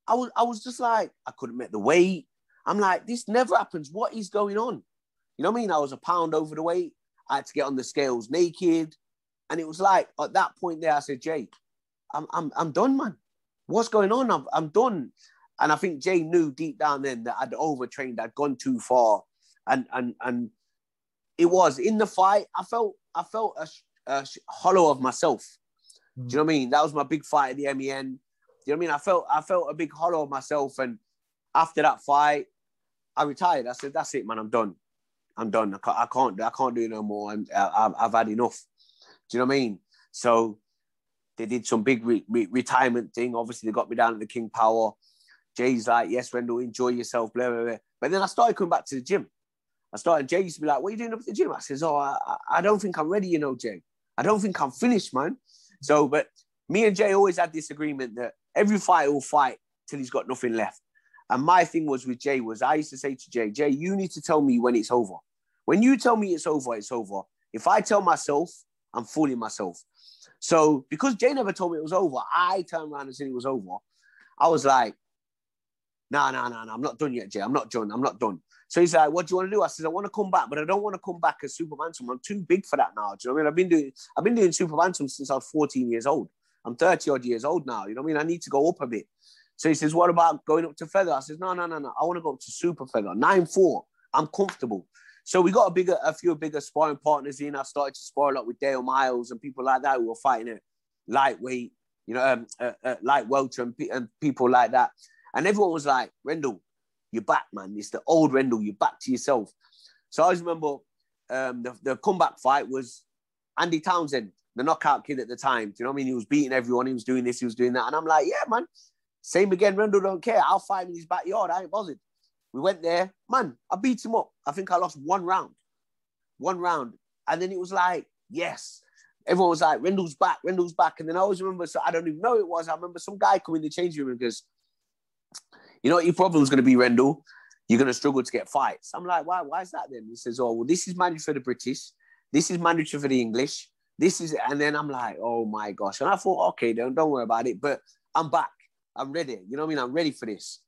Speaker 2: I was, I was just like, I couldn't make the weight. I'm like, this never happens. What is going on? You know what I mean? I was a pound over the weight. I had to get on the scales naked. And it was like, at that point there, I said, Jay, I'm, I'm, I'm done, man. What's going on? I'm, I'm done. And I think Jay knew deep down then that I'd overtrained, I'd gone too far. And, and, and it was in the fight, I felt, I felt a, a hollow of myself. Do you know what I mean? That was my big fight at the MEN. You know what I mean? I felt, I felt a big hollow myself. And after that fight, I retired. I said, that's it, man. I'm done. I'm done. I can't, I can't, I can't do it no more. I'm, I, I've, I've had enough. Do you know what I mean? So they did some big re- re- retirement thing. Obviously, they got me down at the King Power. Jay's like, yes, Rendall, enjoy yourself, blah, blah, blah. But then I started coming back to the gym. I started, Jay used to be like, what are you doing up at the gym? I says, oh, I, I don't think I'm ready, you know, Jay. I don't think I'm finished, man. So, but me and Jay always had this agreement that every fighter will fight till he's got nothing left. And my thing was with Jay was I used to say to Jay, Jay, you need to tell me when it's over. When you tell me it's over, it's over. If I tell myself, I'm fooling myself. So because Jay never told me it was over, I turned around and said it was over. I was like, no, no, no, no, I'm not done yet, Jay. I'm not done. I'm not done. So he's like, what do you want to do? I said, I want to come back, but I don't want to come back as Super Bantam. I'm too big for that now. Do you know what I mean? I've been doing I've been doing Super Bantam since I was 14 years old. I'm 30 odd years old now. You know what I mean? I need to go up a bit. So he says, what about going up to feather? I says, no, no, no, no. I want to go up to super feather. 9-4. I'm comfortable. So we got a bigger, a few bigger sparring partners in. I started to spar a lot with Dale Miles and people like that who were fighting at lightweight, you know, um, uh, uh, light welter and, pe- and people like that. And everyone was like, Rendall, you're back, man. It's the old Rendall. You're back to yourself. So I always remember um, the, the comeback fight was Andy Townsend, the knockout kid at the time. Do you know what I mean? He was beating everyone. He was doing this. He was doing that. And I'm like, yeah, man. Same again. Rendall don't care. I'll fight him in his backyard. I ain't bothered. We went there, man. I beat him up. I think I lost one round, one round, and then it was like, yes. Everyone was like, Rendall's back, Rendall's back. And then I always remember, so I don't even know it was. I remember some guy coming in the changing room goes, you know your problem's going to be, Rendall? You're going to struggle to get fights. I'm like, why? Why is that then? He says, oh, well, this is mandatory for the British. This is mandatory for the English. This is, and then I'm like, oh my gosh. And I thought, okay, don't, don't worry about it. But I'm back. I'm ready. You know what I mean? I'm ready for this.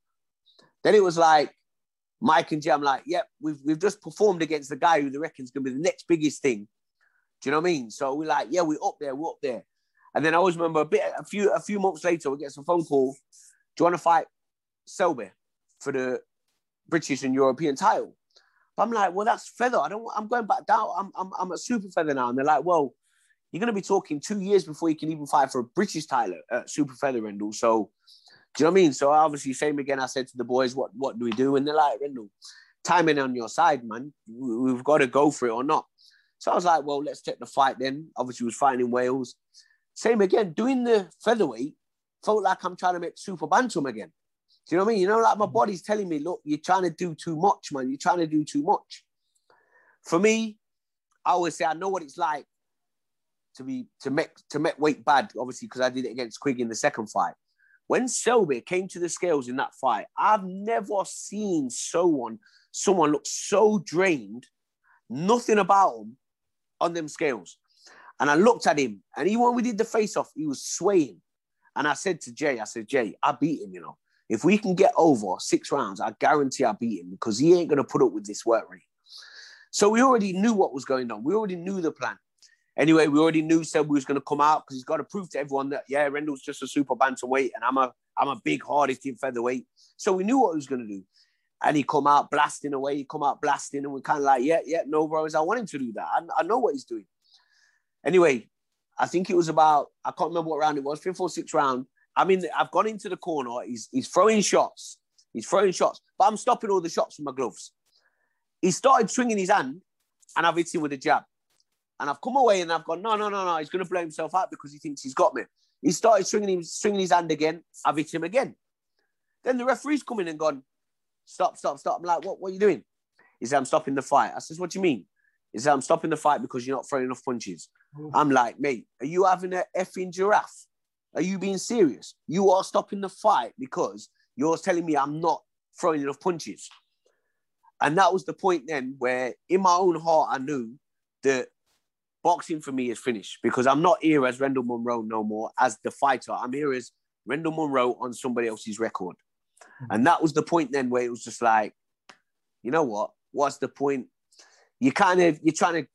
Speaker 2: Then it was like, Mike and Jay, I'm like, yep, we've, we've just performed against the guy who they reckon's going to be the next biggest thing. Do you know what I mean? So we're like, yeah, we're up there, we're up there. And then I always remember a bit, a few, a few months later, we get some phone call. Do you want to fight Selby for the British and European title? But I'm like, well, that's feather. I don't. I'm going back down. I'm, I'm, I'm a super feather now. And they're like, well, you're going to be talking two years before you can even fight for a British title at super feather, Rendall. So, do you know what I mean? So obviously, same again. I said to the boys, what, what do we do? And they're like, Rendall, timing on your side, man. We- We've got to go for it or not. So I was like, well, let's take the fight then. Obviously, was fighting in Wales. Same again, doing the featherweight felt like I'm trying to make super bantam again. Do you know what I mean? You know, like my mm-hmm. body's telling me, look, you're trying to do too much, man. You're trying to do too much. For me, I always say I know what it's like to be to make to make weight bad, obviously, because I did it against Quigg in the second fight. when Selby came to the scales in that fight, I've never seen someone someone look so drained, nothing about him on them scales. And I looked at him, and even when we did the face off, he was swaying. And I said to Jay, I said, Jay, I beat him, you know. If we can get over six rounds, I guarantee I beat him because he ain't going to put up with this work rate. So we already knew what was going on. We already knew the plan. Anyway, we already knew Seb was going to come out because he's got to prove to everyone that yeah, Rendall's just a super bantamweight and I'm a I'm a big hard hitting featherweight. So we knew what he was going to do, and he come out blasting away. He come out blasting, and we're kind of like yeah, yeah, no bros, I want him to do that. I, I know what he's doing. Anyway, I think it was about I can't remember what round it was, fifth or sixth round. I mean, I've gone into the corner. He's he's throwing shots. He's throwing shots, but I'm stopping all the shots with my gloves. He started swinging his hand, and I've hit him with a jab. And I've come away and I've gone, no, no, no, no. He's going to blow himself out because he thinks he's got me. He started swinging, him, swinging his hand again. I've hit him again. Then the referee's come in and gone, stop, stop, stop. I'm like, what, what are you doing? He said, I'm stopping the fight. I says, what do you mean? He said, I'm stopping the fight because you're not throwing enough punches. Oh. I'm like, mate, are you having an effing giraffe? Are you being serious? You are stopping the fight because you're telling me I'm not throwing enough punches. And that was the point then where, in my own heart, I knew that boxing for me is finished because I'm not here as Rendall Munroe no more as the fighter. I'm here as Rendall Munroe on somebody else's record. Mm-hmm. And that was the point then where it was just like, you know what? What's the point? You kind of you're trying to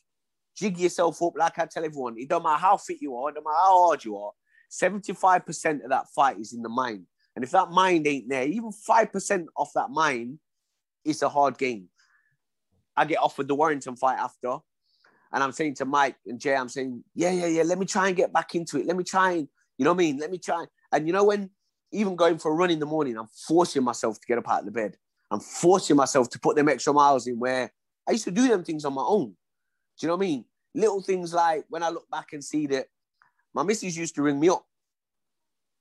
Speaker 2: jig yourself up, like I tell everyone. It don't matter how fit you are, it don't matter how hard you are. 75% of that fight is in the mind. And if that mind ain't there, even 5% off that mind, it's a hard game. I get offered the Warrington fight after. And I'm saying to Mike and Jay, I'm saying, yeah, yeah, yeah, let me try and get back into it. Let me try and, you know what I mean? Let me try. And you know, when even going for a run in the morning, I'm forcing myself to get up out of the bed. I'm forcing myself to put them extra miles in where I used to do them things on my own. Do you know what I mean? Little things like when I look back and see that my missus used to ring me up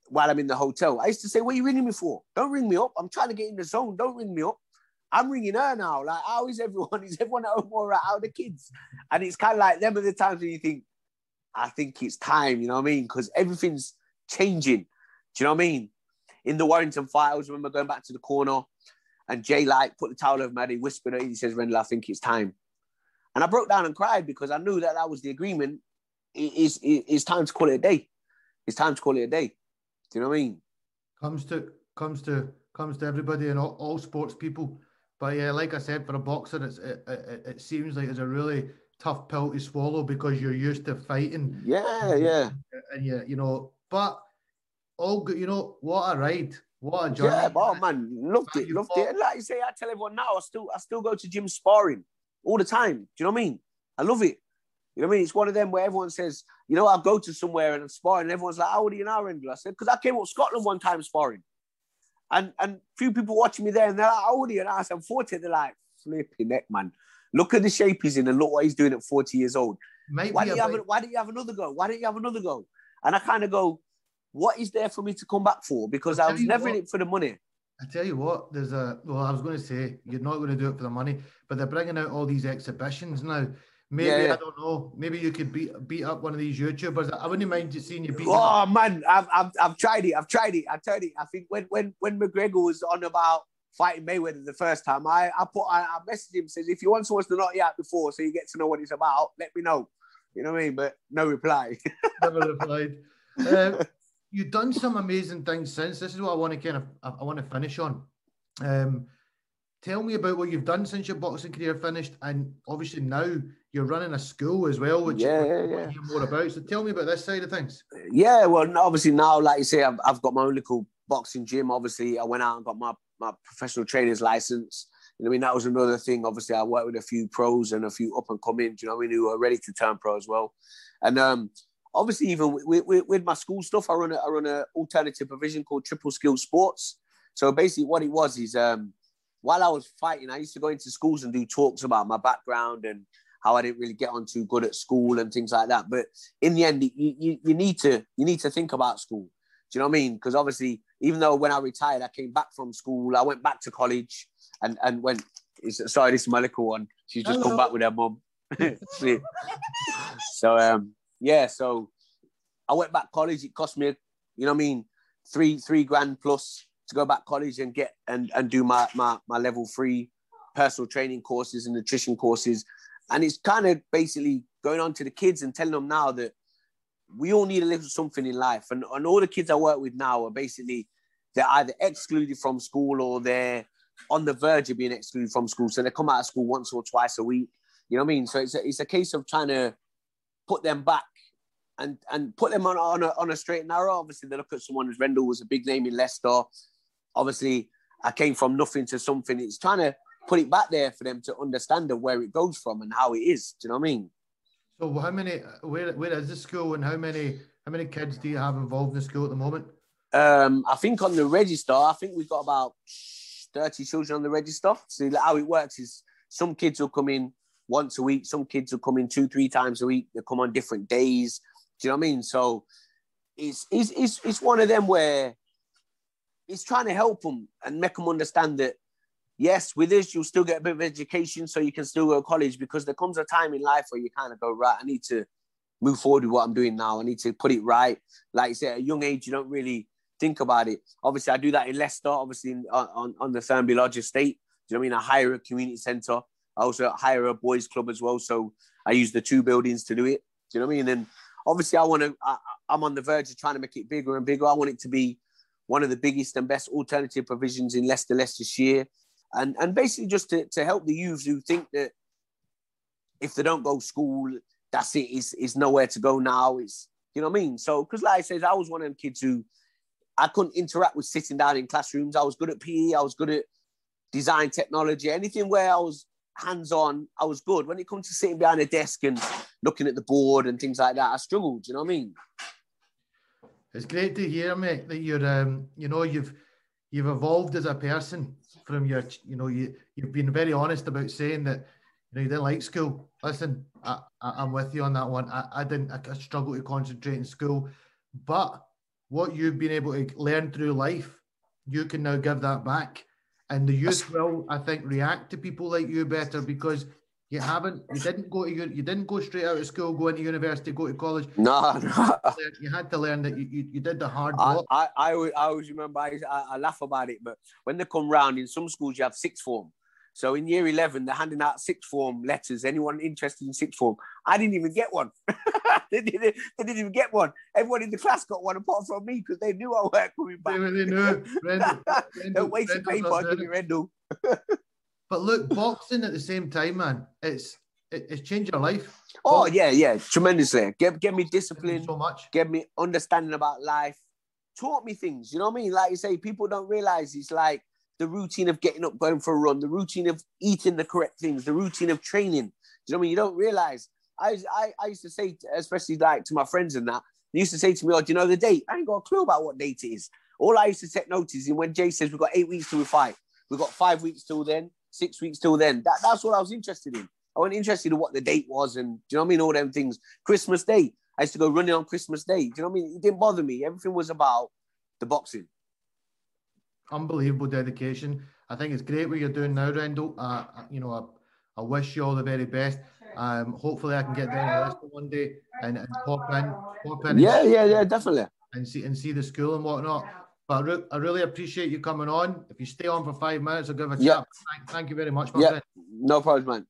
Speaker 2: while I'm in the hotel. I used to say, What are you ringing me for? Don't ring me up. I'm trying to get in the zone. Don't ring me up. I'm ringing her now. Like, how is everyone? [laughs] Is everyone at home all right? How are the kids? And it's kind of like them are the times when you think, I think it's time, you know what I mean? Because everything's changing. Do you know what I mean? In the Warrington fight, I remember going back to the corner and Jay like put the towel over my head, he whispered it, he says, Rendall, I think it's time. And I broke down and cried because I knew that that was the agreement. It's, it's time to call it a day. It's time to call it a day. Do you know what I mean?
Speaker 1: Comes to comes to comes to everybody and all, all sports people. But yeah, like I said, for a boxer, it's, it, it, it seems like it's a really tough pill to swallow because you're used to fighting.
Speaker 2: Yeah, yeah.
Speaker 1: And yeah, you know, but all good. You know, what a ride. What a journey.
Speaker 2: Yeah, oh man, loved it, loved fought. it. And like you say, I tell everyone now, I still, I still go to gym sparring all the time. Do you know what I mean? I love it. You know what I mean? It's one of them where everyone says, you know, I'll go to somewhere and I'm sparring, and everyone's like, how old are you now, Rendall? I said, because I came up Scotland one time sparring. And and few people watching me there, and they're like, "How old are you?" And I said, "I'm 40." They're like, "Flipping neck, man! Look at the shape he's in, and look what he's doing at 40 years old. why do you have? why don't you have another go? Why don't you have another go?" And I kind of go, "What is there for me to come back for? Because I was never what, in it for the money."
Speaker 1: I tell you what, there's a well, I was going to say you're not going to do it for the money, but they're bringing out all these exhibitions now. Maybe yeah. I don't know. Maybe you could beat beat up one of these YouTubers. I wouldn't mind seeing you beat.
Speaker 2: Oh man, I've, I've I've tried it. I've tried it. I tried it. I think when when when McGregor was on about fighting Mayweather the first time, I I put I, I messaged him says if you want someone to knock you out before, so you get to know what it's about, let me know. You know what I mean? But no reply. [laughs]
Speaker 1: Never replied. Um, you've done some amazing things since. This is what I want to kind of I, I want to finish on. Um, tell me about what you've done since your boxing career finished, and obviously now you're running a school as well, which yeah, yeah, yeah. hear more about. So tell me about this side of things.
Speaker 2: Yeah, well, obviously now, like you say, I've, I've got my own little boxing gym. Obviously, I went out and got my, my professional trainer's license. You know, I mean, that was another thing. Obviously, I worked with a few pros and a few up and coming. You know, I mean, who are ready to turn pro as well. And um, obviously, even with, with, with, my school stuff, I run a, I run an alternative provision called Triple Skill Sports. So basically, what it was is um, while I was fighting, I used to go into schools and do talks about my background and how I didn't really get on too good at school and things like that. But in the end, you, you, you need to you need to think about school. Do you know what I mean? Because obviously, even though when I retired, I came back from school, I went back to college and and went. Sorry, this is my little one. She's just Hello. come back with her mum. [laughs] so um, yeah, so I went back college. It cost me, you know what I mean, three three grand plus to go back college and get and and do my my, my level three personal training courses and nutrition courses. And it's kind of basically going on to the kids and telling them now that we all need a little something in life. And, and all the kids I work with now are basically they're either excluded from school or they're on the verge of being excluded from school. So they come out of school once or twice a week. You know what I mean? So it's a, it's a case of trying to put them back and and put them on, on, a, on a straight and narrow. Obviously, they look at someone as Rendall was a big name in Leicester. Obviously, I came from nothing to something. It's trying to put it back there for them to understand where it goes from and how it is. Do you know what I mean?
Speaker 1: So how many? Where where is the school and how many how many kids do you have involved in the school at the moment?
Speaker 2: Um, I think on the register, I think we've got about thirty children on the register. So how it works is some kids will come in once a week, some kids will come in two three times a week. They come on different days. Do you know what I mean? So it's it's it's, it's one of them where it's trying to help them and make them understand that yes, with this, you'll still get a bit of education so you can still go to college because there comes a time in life where you kind of go, right, I need to move forward with what I'm doing now. I need to put it right. Like I said, at a young age, you don't really think about it. Obviously, I do that in Leicester, obviously in, on, on the Thurnby Lodge estate. Do you know what I mean? I hire a community centre. I also hire a boys club as well. So I use the two buildings to do it. Do you know what I mean? And obviously, I want to, I'm on the verge of trying to make it bigger and bigger. I want it to be one of the biggest and best alternative provisions in Leicester, Leicestershire and and basically just to, to help the youths who think that if they don't go school, that's it. Is nowhere to go now. It's you know what I mean. So because like I said, I was one of them kids who I couldn't interact with sitting down in classrooms. I was good at PE. I was good at design technology. Anything where I was hands on, I was good. When it comes to sitting behind a desk and looking at the board and things like that, I struggled. You know what I mean?
Speaker 1: It's great to hear, mate, that you're um, you know, you've you've evolved as a person from your, you know, you you've been very honest about saying that, you know, you didn't like school. Listen, I, I am with you on that one. I, I didn't. I, I struggled to concentrate in school, but what you've been able to learn through life, you can now give that back, and the youth will, I think, react to people like you better because you haven't. You didn't go to. You didn't go straight out of school, go into university, go to college. [laughs]
Speaker 2: No, no.
Speaker 1: You had to learn that you, you, you did the hard
Speaker 2: work. I, I, I, always remember. I, I laugh about it, but when they come round in some schools, you have sixth form. So in year 11, they're handing out sixth form letters. Anyone interested in sixth form? I didn't even get one. [laughs] they, didn't, they didn't even get one. Everyone in the class got one apart from me because they knew I worked coming back.
Speaker 1: They, they knew. [laughs] Rendall,
Speaker 2: Rendall, Waste of paper, give me Rendall.
Speaker 1: But look, boxing at the same time, man, it's it, it's changed your life.
Speaker 2: Oh yeah, yeah, tremendously. Get get me discipline.
Speaker 1: So much.
Speaker 2: Get me understanding about life. Taught me things. You know what I mean? Like you say, people don't realize it's like the routine of getting up, going for a run, the routine of eating the correct things, the routine of training. you know what I mean? You don't realize. I, I, I used to say, especially like to my friends and that, they used to say to me, "Oh, do you know the date?" I ain't got a clue about what date it is. All I used to take notice is when Jay says we've got eight weeks till we fight, we've got five weeks till then six weeks till then. That, that's what I was interested in. I wasn't interested in what the date was and do you know what I mean? All them things. Christmas Day. I used to go running on Christmas Day. Do you know what I mean? It didn't bother me. Everything was about the boxing.
Speaker 1: Unbelievable dedication. I think it's great what you're doing now, Rendall. Uh, you know, I, I wish you all the very best. Um, hopefully, I can get down to one day and, and pop in, pop in.
Speaker 2: Yeah, yeah, yeah, definitely.
Speaker 1: And see and see the school and whatnot. But I, re- I, really appreciate you coming on. If you stay on for five minutes, I'll give a chat. Thank, thank, you very much, my
Speaker 2: yeah.
Speaker 1: friend.
Speaker 2: No problem, man.